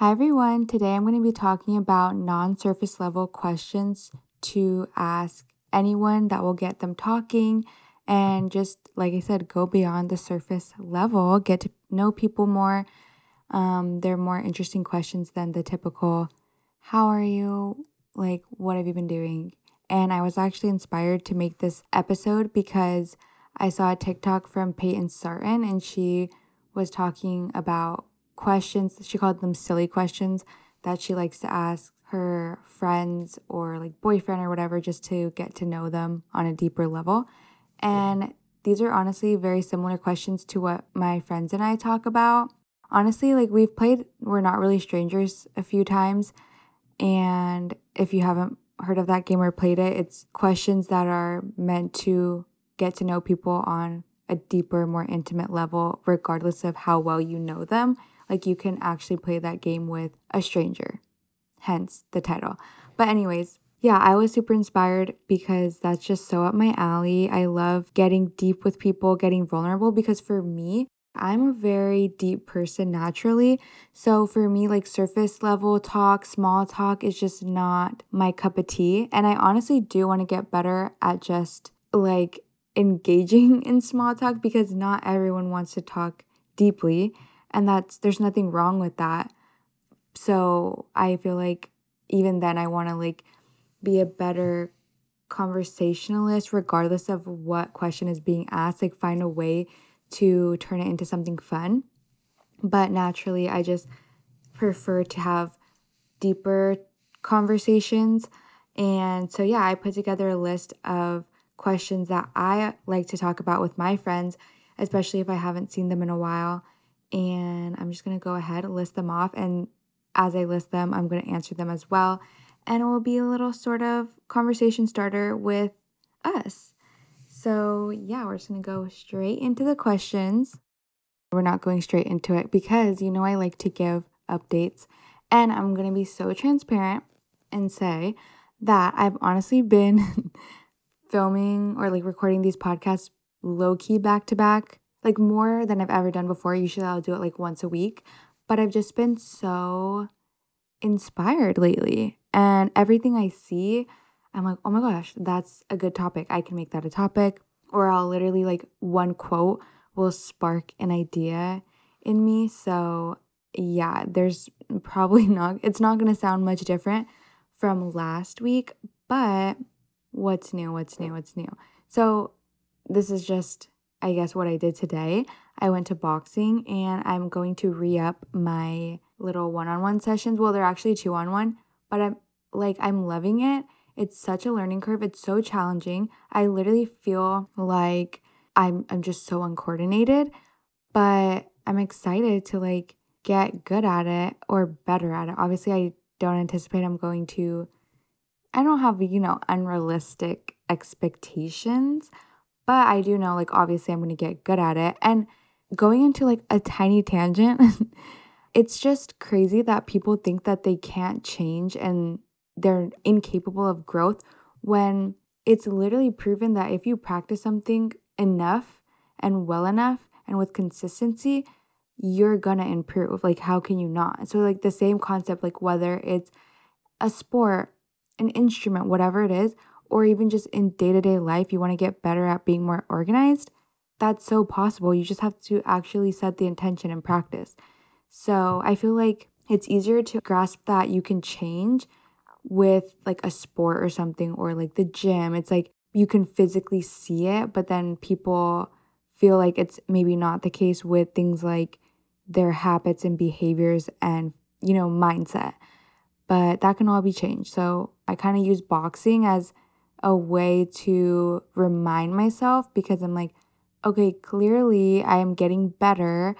Hi everyone, today I'm going to be talking about non surface level questions to ask anyone that will get them talking and just, like I said, go beyond the surface level, get to know people more. Um, they're more interesting questions than the typical, How are you? Like, what have you been doing? And I was actually inspired to make this episode because I saw a TikTok from Peyton Sartain and she was talking about questions. She called them silly questions that she likes to ask her friends or like boyfriend or whatever just to get to know them on a deeper level. And these are honestly very similar questions to what my friends and I talk about. Honestly, like we've played We're Not Really Strangers a few times. And if you haven't heard of that game or played it, it's questions that are meant to get to know people on a deeper, more intimate level, regardless of how well you know them. Like you can actually play that game with a stranger, hence the title. But, anyways, yeah, I was super inspired because that's just so up my alley. I love getting deep with people, getting vulnerable because for me, I'm a very deep person naturally. So for me, like surface level talk, small talk is just not my cup of tea. And I honestly do want to get better at just like engaging in small talk because not everyone wants to talk deeply and that's there's nothing wrong with that. So i feel like even then i want to like be a better conversationalist regardless of what question is being asked like find a way to turn it into something fun. But naturally i just prefer to have deeper conversations. And so yeah i put together a list of questions that i like to talk about with my friends especially if i haven't seen them in a while and I'm just going to go ahead and list them off. And as I list them, I'm going to answer them as well. And it will be a little sort of conversation starter with us. So, yeah, we're just going to go straight into the questions. We're not going straight into it because you know I like to give updates. And I'm going to be so transparent and say that I've honestly been filming or like recording these podcasts low key back to back like more than I've ever done before. Usually I'll do it like once a week, but I've just been so inspired lately. And everything I see, I'm like, oh my gosh, that's a good topic. I can make that a topic. Or I'll literally like one quote will spark an idea in me. So, yeah, there's probably not, it's not going to sound much different from last week, but what's new? What's new? What's new? So, this is just I guess what I did today. I went to boxing and I'm going to re up my little one on one sessions. Well, they're actually two on one, but I'm like, I'm loving it. It's such a learning curve. It's so challenging. I literally feel like I'm, I'm just so uncoordinated, but I'm excited to like get good at it or better at it. Obviously, I don't anticipate I'm going to, I don't have, you know, unrealistic expectations but I do know, like, obviously, I'm going to get good at it. And going into like a tiny tangent, it's just crazy that people think that they can't change and they're incapable of growth when it's literally proven that if you practice something enough and well enough and with consistency, you're gonna improve. Like, how can you not? So, like, the same concept, like, whether it's a sport, an instrument, whatever it is, or even just in day to day life, you want to get better at being more organized, that's so possible. You just have to actually set the intention and practice. So I feel like it's easier to grasp that you can change with like a sport or something or like the gym. It's like you can physically see it, but then people feel like it's maybe not the case with things like their habits and behaviors and, you know, mindset. But that can all be changed. So I kind of use boxing as a way to remind myself because I'm like, okay, clearly I am getting better.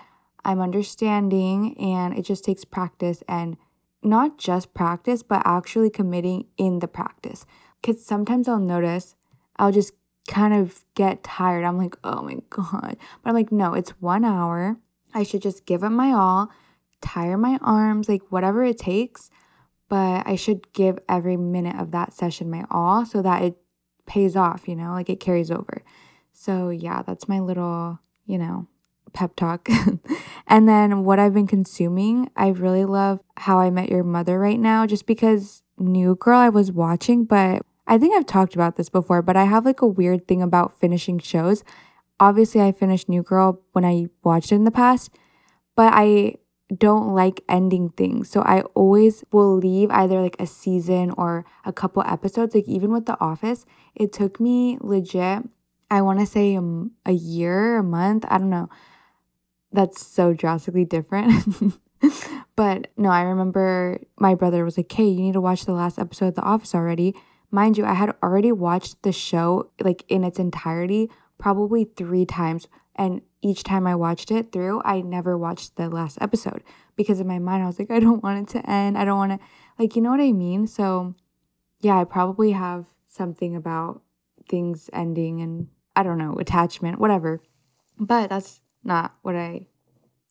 I'm understanding, and it just takes practice and not just practice, but actually committing in the practice. Because sometimes I'll notice I'll just kind of get tired. I'm like, oh my God. But I'm like, no, it's one hour. I should just give it my all, tire my arms, like whatever it takes but I should give every minute of that session my all so that it pays off, you know, like it carries over. So, yeah, that's my little, you know, pep talk. and then what I've been consuming, I really love How I Met Your Mother right now, just because New Girl I was watching, but I think I've talked about this before, but I have like a weird thing about finishing shows. Obviously, I finished New Girl when I watched it in the past, but I don't like ending things. So I always will leave either like a season or a couple episodes. Like even with The Office, it took me legit, I want to say a, a year, a month, I don't know. That's so drastically different. but no, I remember my brother was like, "Hey, you need to watch the last episode of The Office already." Mind you, I had already watched the show like in its entirety probably 3 times and each time I watched it through, I never watched the last episode because in my mind I was like, I don't want it to end. I don't want to like, you know what I mean? So, yeah, I probably have something about things ending and I don't know, attachment, whatever. But that's not what I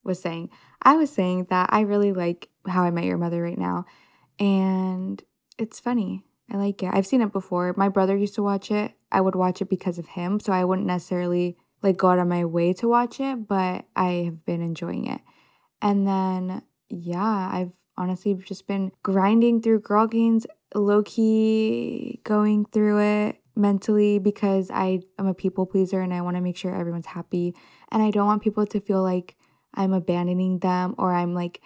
was saying. I was saying that I really like How I Met Your Mother right now. And it's funny. I like it. I've seen it before. My brother used to watch it. I would watch it because of him. So I wouldn't necessarily like go out of my way to watch it, but I have been enjoying it. And then, yeah, I've honestly just been grinding through Girl Games, low key going through it mentally because I am a people pleaser and I want to make sure everyone's happy. And I don't want people to feel like I'm abandoning them or I'm like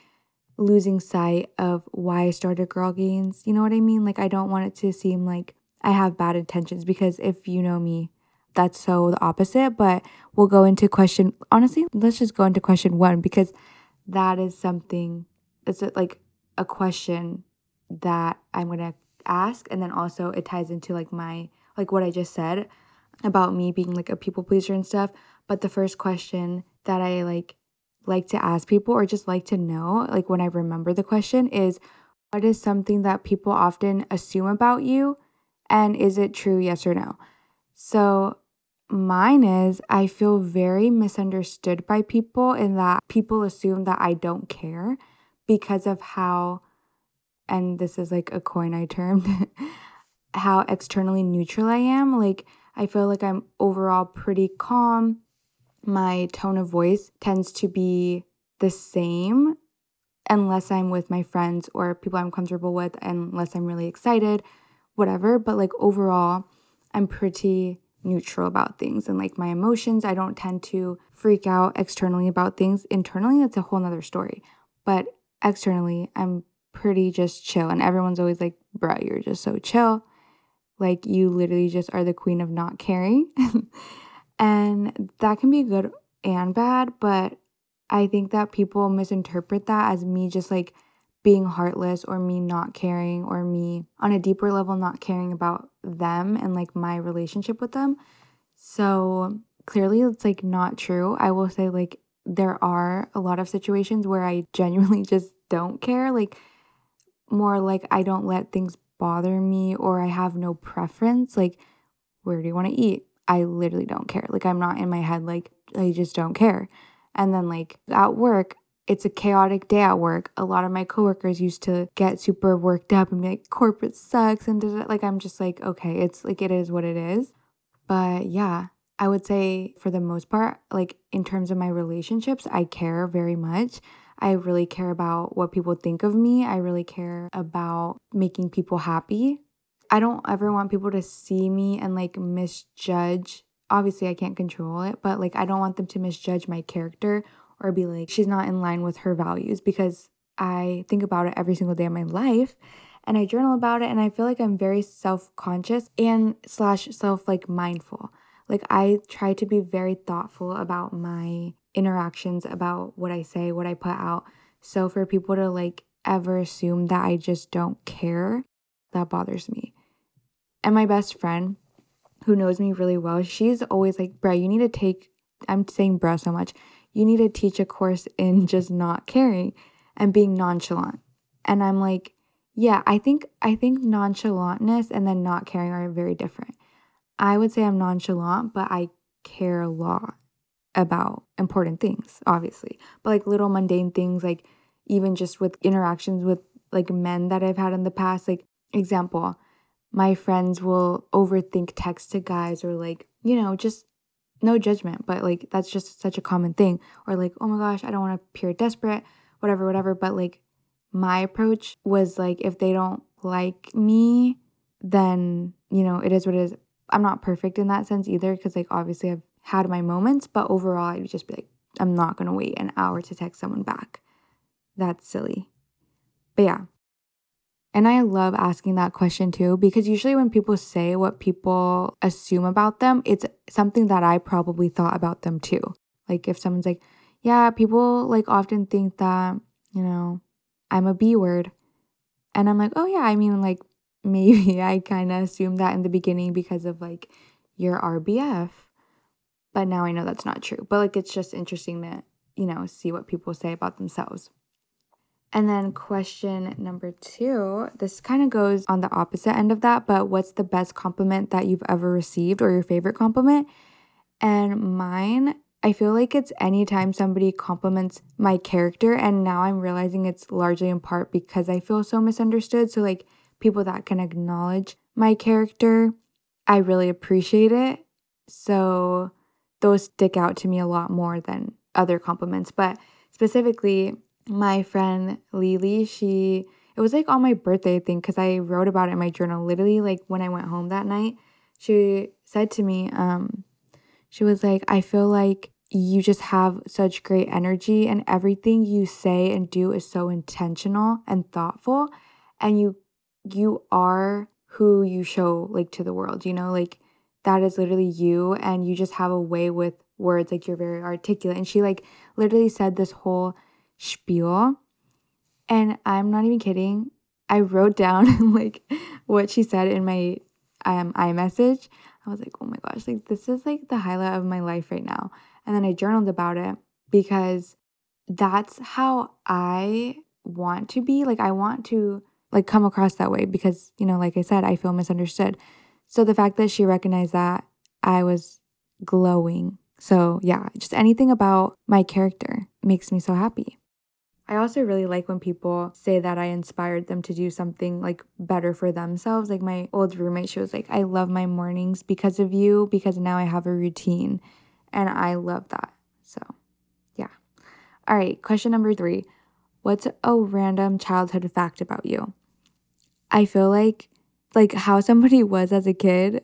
losing sight of why I started Girl Games. You know what I mean? Like, I don't want it to seem like I have bad intentions because if you know me, that's so the opposite. But we'll go into question, honestly, let's just go into question one because that is something, it's like a question that I'm going to ask. And then also it ties into like my like what I just said about me being like a people pleaser and stuff. But the first question that I like like to ask people or just like to know, like when I remember the question, is what is something that people often assume about you? And is it true, yes or no? So mine is I feel very misunderstood by people in that people assume that I don't care because of how, and this is like a coin I termed, how externally neutral I am. Like, I feel like I'm overall pretty calm. My tone of voice tends to be the same unless I'm with my friends or people I'm comfortable with, unless I'm really excited, whatever. But like overall, I'm pretty neutral about things and like my emotions. I don't tend to freak out externally about things. Internally, that's a whole nother story. But externally, I'm pretty just chill. And everyone's always like, bro, you're just so chill. Like you literally just are the queen of not caring. and that can be good and bad, but I think that people misinterpret that as me just like being heartless or me not caring or me on a deeper level not caring about them and like my relationship with them. So clearly it's like not true. I will say like there are a lot of situations where I genuinely just don't care. Like more like I don't let things bother me or I have no preference. Like, where do you want to eat? I literally don't care. Like, I'm not in my head, like, I just don't care. And then, like, at work, it's a chaotic day at work. A lot of my coworkers used to get super worked up and be like, corporate sucks. And like, I'm just like, okay, it's like, it is what it is. But yeah, I would say for the most part, like, in terms of my relationships, I care very much. I really care about what people think of me. I really care about making people happy. I don't ever want people to see me and like misjudge. Obviously, I can't control it, but like I don't want them to misjudge my character or be like, she's not in line with her values because I think about it every single day of my life and I journal about it and I feel like I'm very self-conscious and slash self like mindful. Like I try to be very thoughtful about my interactions about what I say, what I put out. So for people to like ever assume that I just don't care, that bothers me. And my best friend, who knows me really well, she's always like, bruh, you need to take, I'm saying bruh so much, you need to teach a course in just not caring and being nonchalant. And I'm like, yeah, I think I think nonchalantness and then not caring are very different. I would say I'm nonchalant, but I care a lot about important things, obviously, but like little mundane things, like even just with interactions with like men that I've had in the past. Like, example, my friends will overthink text to guys or like, you know, just no judgment, but like that's just such a common thing. Or like, oh my gosh, I don't want to appear desperate, whatever, whatever. But like, my approach was like, if they don't like me, then, you know, it is what it is. I'm not perfect in that sense either, because, like, obviously I've had my moments, but overall, I'd just be like, I'm not gonna wait an hour to text someone back. That's silly. But yeah. And I love asking that question too, because usually when people say what people assume about them, it's something that I probably thought about them too. Like if someone's like, yeah, people like often think that, you know, I'm a B word. And I'm like, oh yeah, I mean, like maybe I kind of assumed that in the beginning because of like your RBF. But now I know that's not true. But like it's just interesting to, you know, see what people say about themselves. And then question number two, this kind of goes on the opposite end of that, but what's the best compliment that you've ever received or your favorite compliment? And mine, I feel like it's anytime somebody compliments my character. And now I'm realizing it's largely in part because I feel so misunderstood. So, like, people that can acknowledge my character, I really appreciate it. So, those stick out to me a lot more than other compliments. But specifically, my friend Lily, she it was like on my birthday thing because I wrote about it in my journal. Literally, like when I went home that night, she said to me, um, she was like, I feel like you just have such great energy and everything you say and do is so intentional and thoughtful and you you are who you show like to the world you know like that is literally you and you just have a way with words like you're very articulate and she like literally said this whole spiel. And I'm not even kidding. I wrote down like what she said in my um iMessage. I was like, oh my gosh, like this is like the highlight of my life right now. And then I journaled about it because that's how I want to be. Like I want to like come across that way because, you know, like I said, I feel misunderstood. So the fact that she recognized that I was glowing. So yeah, just anything about my character makes me so happy. I also really like when people say that I inspired them to do something like better for themselves. Like my old roommate, she was like, I love my mornings because of you, because now I have a routine. And I love that. So, yeah. All right, question number three What's a random childhood fact about you? I feel like, like how somebody was as a kid.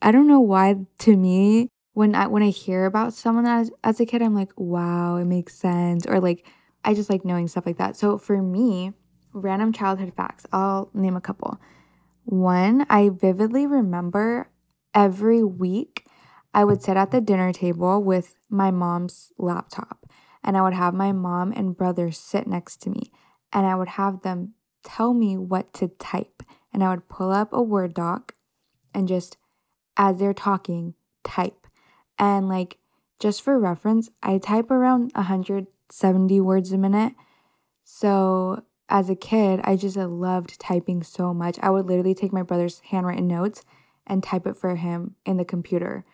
I don't know why to me when I when I hear about someone as as a kid I'm like wow it makes sense or like I just like knowing stuff like that. So for me, random childhood facts, I'll name a couple. One, I vividly remember every week I would sit at the dinner table with my mom's laptop and I would have my mom and brother sit next to me and I would have them tell me what to type. And I would pull up a Word doc and just, as they're talking, type. And like, just for reference, I type around 100 70 words a minute. So as a kid, I just loved typing so much. I would literally take my brother's handwritten notes and type it for him in the computer.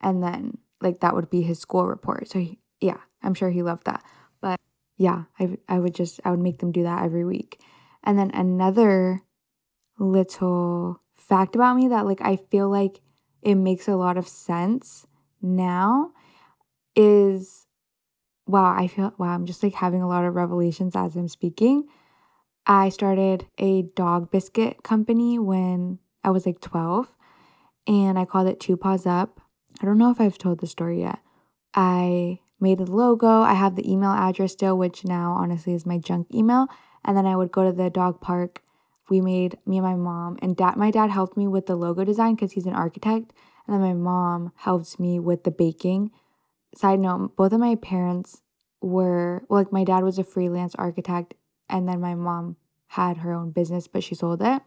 And then, like, that would be his school report. So, he, yeah, I'm sure he loved that. But yeah, I, I would just, I would make them do that every week. And then another little fact about me that, like, I feel like it makes a lot of sense now is wow, I feel, wow, I'm just like having a lot of revelations as I'm speaking. I started a dog biscuit company when I was like 12 and I called it Two Paws Up. I don't know if I've told the story yet. I made the logo. I have the email address still, which now honestly is my junk email. And then I would go to the dog park. We made me and my mom and dad. My dad helped me with the logo design because he's an architect, and then my mom helped me with the baking side note, both of my parents were well, like my dad was a freelance architect and then my mom had her own business but she sold it.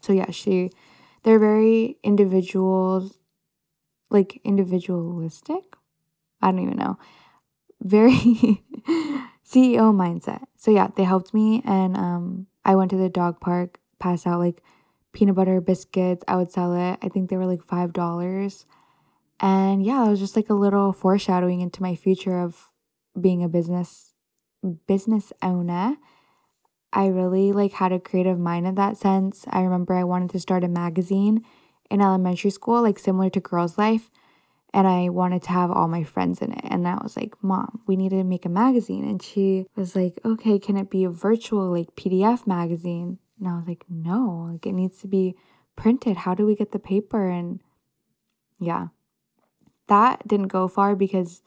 So yeah, she they're very individual like individualistic. I don't even know. Very CEO mindset. So yeah, they helped me and um I went to the dog park, passed out like peanut butter biscuits. I would sell it. I think they were like five dollars. And yeah, it was just like a little foreshadowing into my future of being a business business owner. I really like had a creative mind in that sense. I remember I wanted to start a magazine in elementary school, like similar to Girls Life. and I wanted to have all my friends in it. And I was like, Mom, we need to make a magazine. And she was like, Okay, can it be a virtual, like PDF magazine? And I was like, No, like it needs to be printed. How do we get the paper? And yeah, that didn't go far because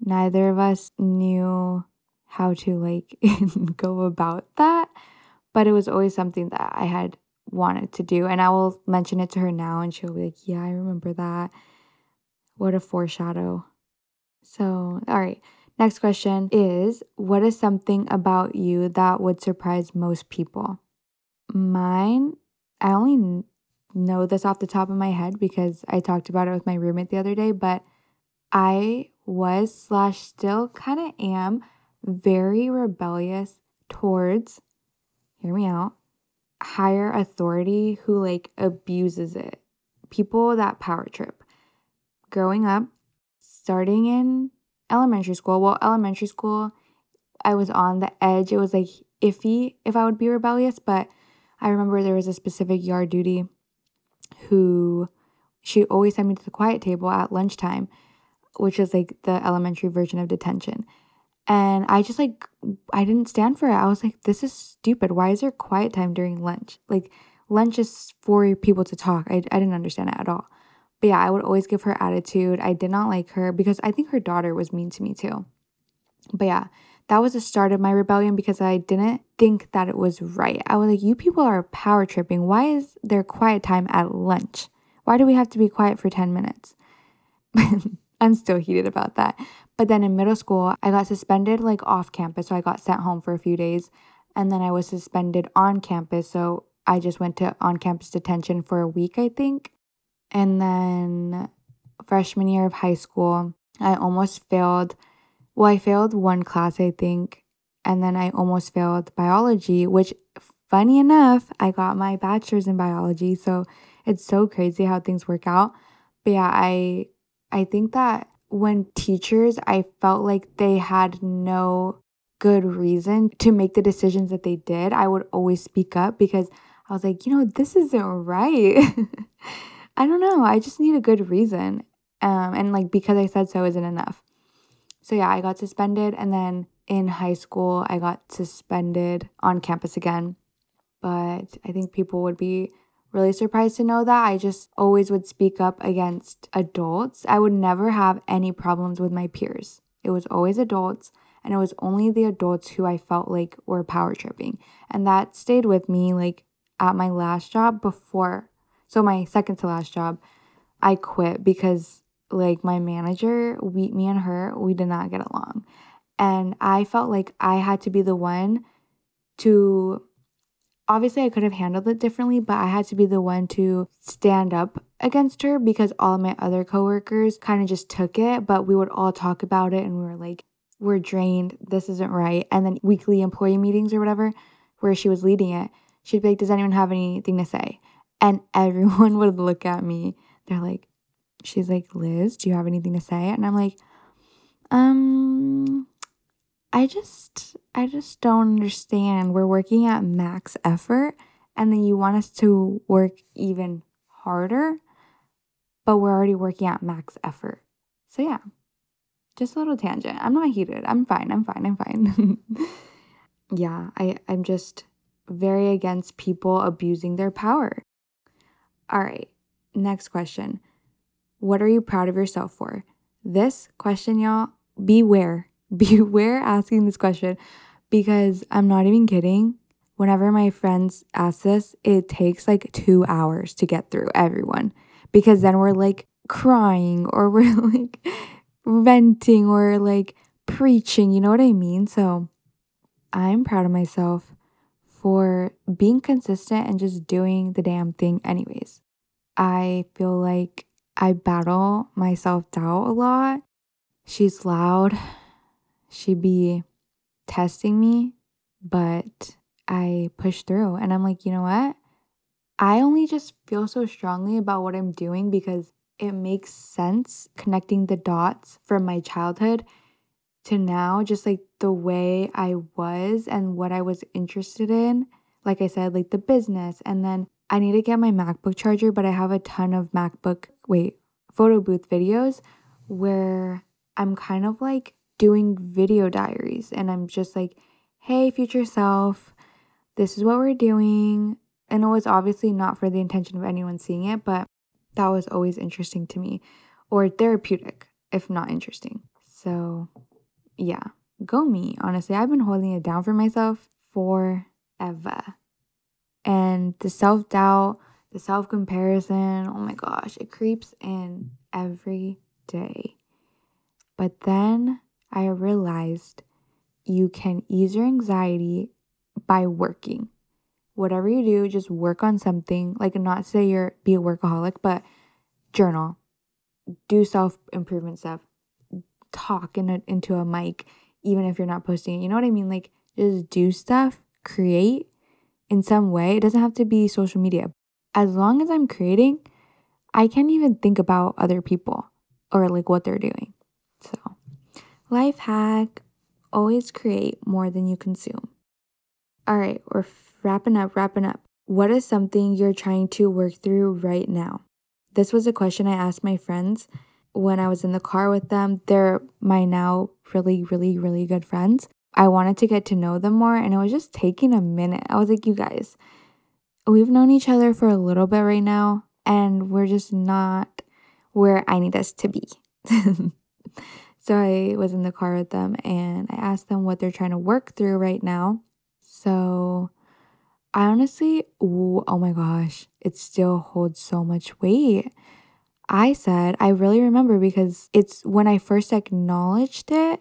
neither of us knew how to like go about that. But it was always something that I had wanted to do. And I will mention it to her now, and she'll be like, Yeah, I remember that. What a foreshadow. So, all right. Next question is What is something about you that would surprise most people? Mine, I only know this off the top of my head because I talked about it with my roommate the other day, but I was slash still kind of am very rebellious towards, hear me out, higher authority who like abuses it. People that power trip growing up, starting in elementary school, well, elementary school, I was on the edge. It was like iffy if I would be rebellious, but I remember there was a specific yard duty who she always sent me to the quiet table at lunchtime, which is like the elementary version of detention. And I just like, I didn't stand for it. I was like, this is stupid. Why is there quiet time during lunch? Like, lunch is for people to talk. I, I didn't understand it at all. But yeah, I would always give her attitude. I did not like her because I think her daughter was mean to me too. But yeah, that was the start of my rebellion because I didn't think that it was right. I was like, you people are power tripping. Why is there quiet time at lunch? Why do we have to be quiet for 10 minutes? I'm still heated about that. But then in middle school, I got suspended like off campus. So I got sent home for a few days. And then I was suspended on campus. So I just went to on campus detention for a week, I think. And then freshman year of high school, I almost failed. Well, I failed one class, I think, and then I almost failed biology, which funny enough, I got my bachelor's in biology. So it's so crazy how things work out. But yeah, I I think that when teachers, I felt like they had no good reason to make the decisions that they did, I would always speak up because I was like, you know, this isn't right. I don't know. I just need a good reason. Um, and like because I said so isn't enough. So yeah, I got suspended and then in high school I got suspended on campus again. But I think people would be really surprised to know that I just always would speak up against adults. I would never have any problems with my peers. It was always adults and it was only the adults who I felt like were power tripping. And that stayed with me like at my last job before so my second to last job, I quit because like my manager, we me and her, we did not get along. And I felt like I had to be the one to obviously I could have handled it differently, but I had to be the one to stand up against her because all my other coworkers kind of just took it, but we would all talk about it and we were like, we're drained, this isn't right. And then weekly employee meetings or whatever, where she was leading it, she'd be like, Does anyone have anything to say? And everyone would look at me. They're like, she's like, Liz, do you have anything to say? And I'm like, um, I just, I just don't understand. We're working at max effort, and then you want us to work even harder, but we're already working at max effort. So yeah, just a little tangent. I'm not heated. I'm fine. I'm fine. I'm fine. yeah, I, I'm just very against people abusing their power. All right, next question. What are you proud of yourself for? This question, y'all, beware. Beware asking this question because I'm not even kidding. Whenever my friends ask this, it takes like two hours to get through everyone because then we're like crying or we're like venting or like preaching. You know what I mean? So I'm proud of myself for being consistent and just doing the damn thing, anyways. I feel like I battle my self doubt a lot. She's loud, she be testing me, but I push through and I'm like, you know what? I only just feel so strongly about what I'm doing because it makes sense connecting the dots from my childhood to now, just like the way I was and what I was interested in. Like I said, like the business. And then I need to get my MacBook charger, but I have a ton of MacBook, wait, photo booth videos where I'm kind of like doing video diaries and I'm just like, hey, future self, this is what we're doing. And it was obviously not for the intention of anyone seeing it, but that was always interesting to me or therapeutic, if not interesting. So, yeah, go me. Honestly, I've been holding it down for myself forever. And the self doubt, the self comparison, oh my gosh, it creeps in every day. But then I realized you can ease your anxiety by working. Whatever you do, just work on something. Like, not say you're be a workaholic, but journal, do self improvement stuff, talk in a, into a mic, even if you're not posting. You know what I mean? Like, just do stuff, create in some way. It doesn't have to be social media. As long as I'm creating, I can't even think about other people or like what they're doing. So, life hack always create more than you consume. All right, we're wrapping up, wrapping up. What is something you're trying to work through right now? This was a question I asked my friends when I was in the car with them. They're my now really, really, really good friends. I wanted to get to know them more, and it was just taking a minute. I was like, you guys, we've known each other for a little bit right now, and we're just not where I need us to be. so I was in the car with them and I asked them what they're trying to work through right now. So I honestly, ooh, oh my gosh, it still holds so much weight. I said, I really remember because it's when I first acknowledged it,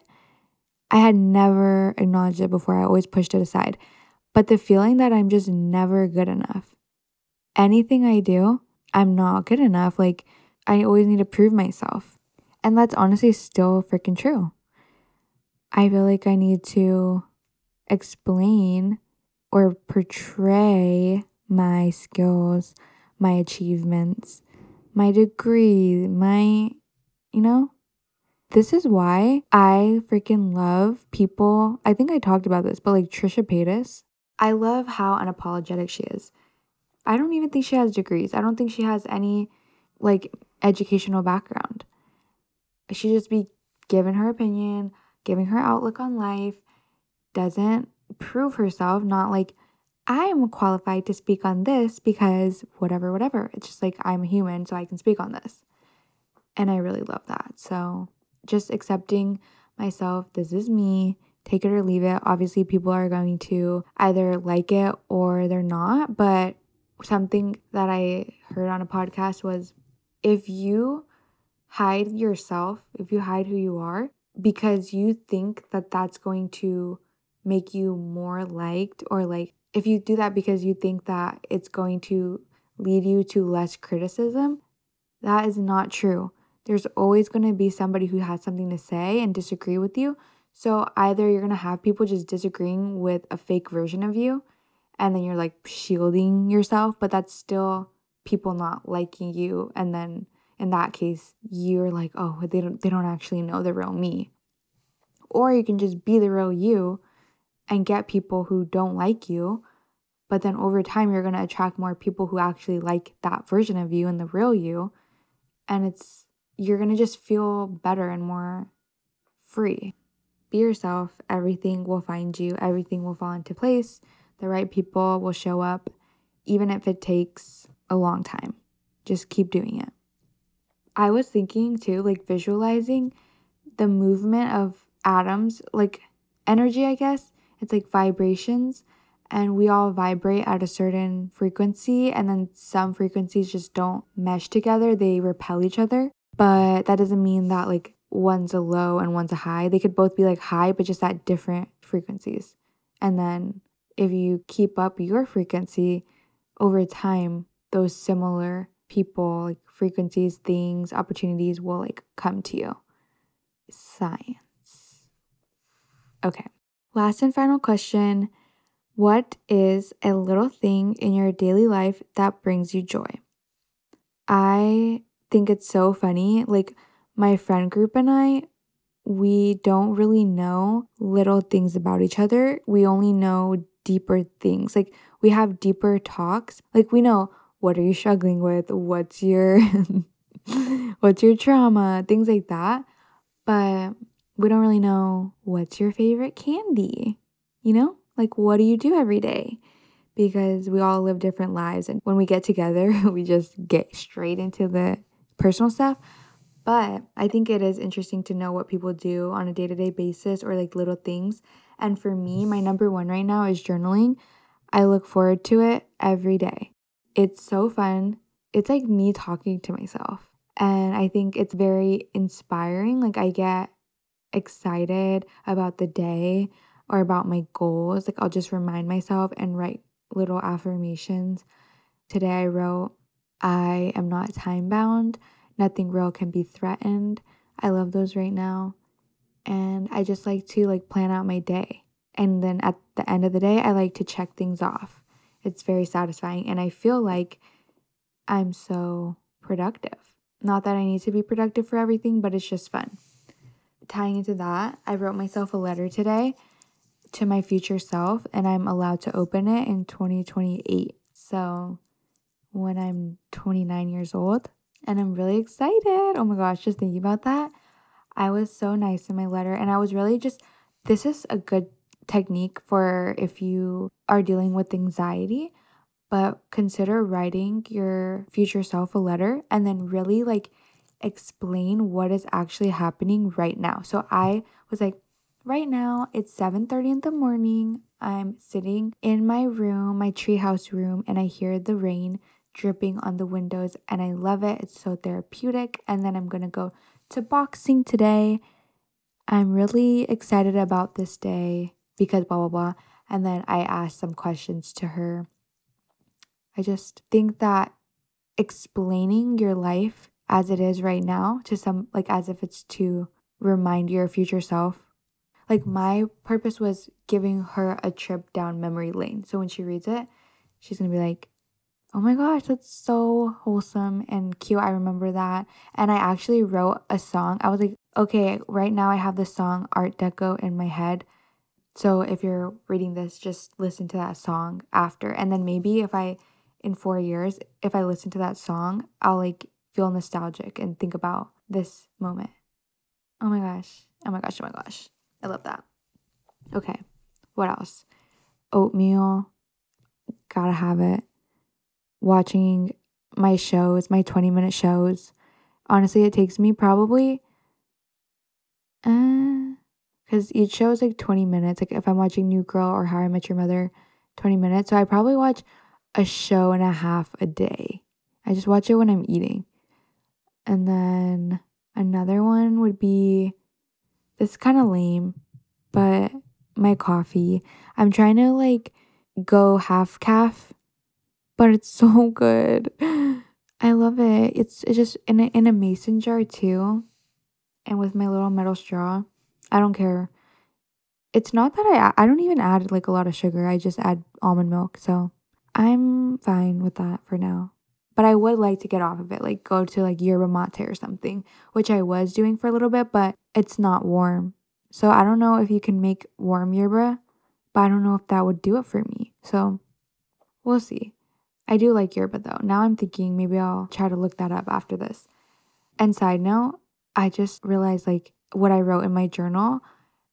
I had never acknowledged it before. I always pushed it aside. But the feeling that I'm just never good enough. Anything I do, I'm not good enough. Like, I always need to prove myself. And that's honestly still freaking true. I feel like I need to explain or portray my skills, my achievements, my degree, my, you know? This is why I freaking love people. I think I talked about this, but like Trisha Paytas, I love how unapologetic she is. I don't even think she has degrees. I don't think she has any like educational background. She just be giving her opinion, giving her outlook on life, doesn't prove herself, not like I am qualified to speak on this because whatever, whatever. It's just like I'm a human, so I can speak on this. And I really love that. So just accepting myself, this is me, take it or leave it. Obviously, people are going to either like it or they're not. But something that I heard on a podcast was if you hide yourself, if you hide who you are, because you think that that's going to make you more liked or like if you do that because you think that it's going to lead you to less criticism, that is not true. There's always going to be somebody who has something to say and disagree with you. So either you're going to have people just disagreeing with a fake version of you and then you're like shielding yourself, but that's still people not liking you and then in that case you're like, "Oh, they don't they don't actually know the real me." Or you can just be the real you and get people who don't like you. But then over time, you're going to attract more people who actually like that version of you and the real you. And it's, you're going to just feel better and more free. Be yourself. Everything will find you, everything will fall into place. The right people will show up, even if it takes a long time. Just keep doing it. I was thinking too, like visualizing the movement of atoms, like energy, I guess, it's like vibrations and we all vibrate at a certain frequency and then some frequencies just don't mesh together they repel each other but that doesn't mean that like one's a low and one's a high they could both be like high but just at different frequencies and then if you keep up your frequency over time those similar people like frequencies things opportunities will like come to you science okay Last and final question What is a little thing in your daily life that brings you joy? I think it's so funny. Like, my friend group and I, we don't really know little things about each other. We only know deeper things. Like, we have deeper talks. Like, we know what are you struggling with? What's your what's your trauma, things like that. But we don't really know what's your favorite candy, you know? Like, what do you do every day? Because we all live different lives. And when we get together, we just get straight into the personal stuff. But I think it is interesting to know what people do on a day to day basis or like little things. And for me, my number one right now is journaling. I look forward to it every day. It's so fun. It's like me talking to myself. And I think it's very inspiring. Like, I get excited about the day or about my goals. Like, I'll just remind myself and write little affirmations. Today, I wrote, I am not time bound. Nothing real can be threatened. I love those right now. And I just like to like plan out my day. And then at the end of the day, I like to check things off. It's very satisfying. And I feel like I'm so productive. Not that I need to be productive for everything, but it's just fun. Tying into that, I wrote myself a letter today to my future self, and I'm allowed to open it in 2028. So when I'm 29 years old, and I'm really excited. Oh my gosh, just thinking about that. I was so nice in my letter, and I was really just, this is a good technique for if you are dealing with anxiety but consider writing your future self a letter and then really like explain what is actually happening right now. So I was like, right now it's 7:30 in the morning. I'm sitting in my room, my treehouse room, and I hear the rain dripping on the windows and I love it. It's so therapeutic. And then I'm going to go to boxing today. I'm really excited about this day because blah blah blah. And then I asked some questions to her I just think that explaining your life as it is right now to some, like as if it's to remind your future self. Like my purpose was giving her a trip down memory lane. So when she reads it, she's gonna be like, oh my gosh, that's so wholesome and cute. I remember that. And I actually wrote a song. I was like, okay, right now I have the song Art Deco in my head. So if you're reading this, just listen to that song after. And then maybe if I in four years, if I listen to that song, I'll like feel nostalgic and think about this moment. Oh my gosh. Oh my gosh. Oh my gosh. I love that. Okay. What else? Oatmeal. Gotta have it. Watching my shows, my 20 minute shows. Honestly, it takes me probably uh because each show is like 20 minutes. Like if I'm watching New Girl or How I Met Your Mother, 20 minutes. So I probably watch a show and a half a day. I just watch it when I'm eating. And then another one would be this kind of lame, but my coffee. I'm trying to like go half caff, but it's so good. I love it. It's it's just in a, in a mason jar too, and with my little metal straw. I don't care. It's not that I I don't even add like a lot of sugar. I just add almond milk. So I'm fine with that for now. But I would like to get off of it, like go to like yerba mate or something, which I was doing for a little bit, but it's not warm. So I don't know if you can make warm yerba, but I don't know if that would do it for me. So we'll see. I do like yerba though. Now I'm thinking maybe I'll try to look that up after this. And side note, I just realized like what I wrote in my journal,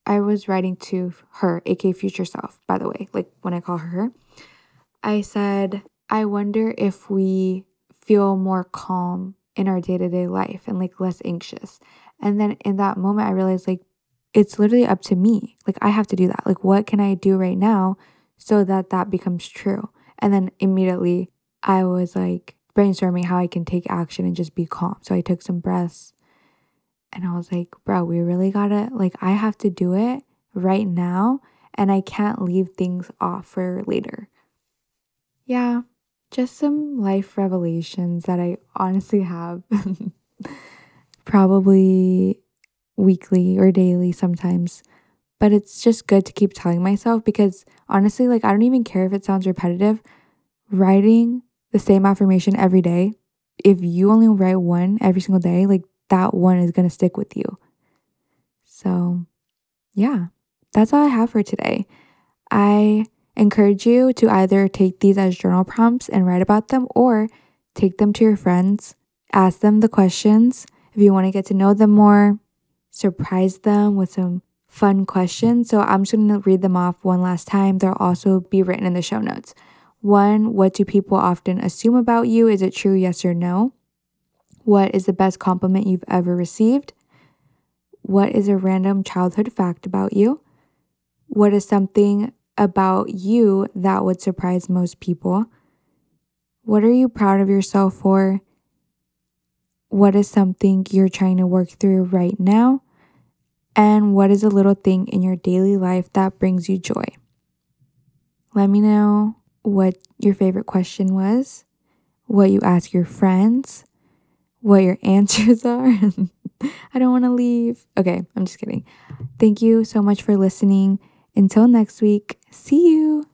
I was writing to her, aka future self, by the way, like when I call her. I said, I wonder if we feel more calm in our day to day life and like less anxious. And then in that moment, I realized like it's literally up to me. Like I have to do that. Like, what can I do right now so that that becomes true? And then immediately I was like brainstorming how I can take action and just be calm. So I took some breaths and I was like, bro, we really gotta, like, I have to do it right now and I can't leave things off for later yeah, just some life revelations that I honestly have. Probably weekly or daily sometimes. But it's just good to keep telling myself because honestly, like, I don't even care if it sounds repetitive. Writing the same affirmation every day, if you only write one every single day, like, that one is going to stick with you. So, yeah, that's all I have for today. I encourage you to either take these as journal prompts and write about them or take them to your friends ask them the questions. If you want to get to know them more, surprise them with some fun questions. So I'm just going to read them off one last time. They'll also be written in the show notes. One, what do people often assume about you? Is it true, yes or no? What is the best compliment you've ever received? What is a random childhood fact about you? What is something about you that would surprise most people? What are you proud of yourself for? What is something you're trying to work through right now? And what is a little thing in your daily life that brings you joy? Let me know what your favorite question was, what you ask your friends, what your answers are. I don't want to leave. Okay, I'm just kidding. Thank you so much for listening. Until next week, see you.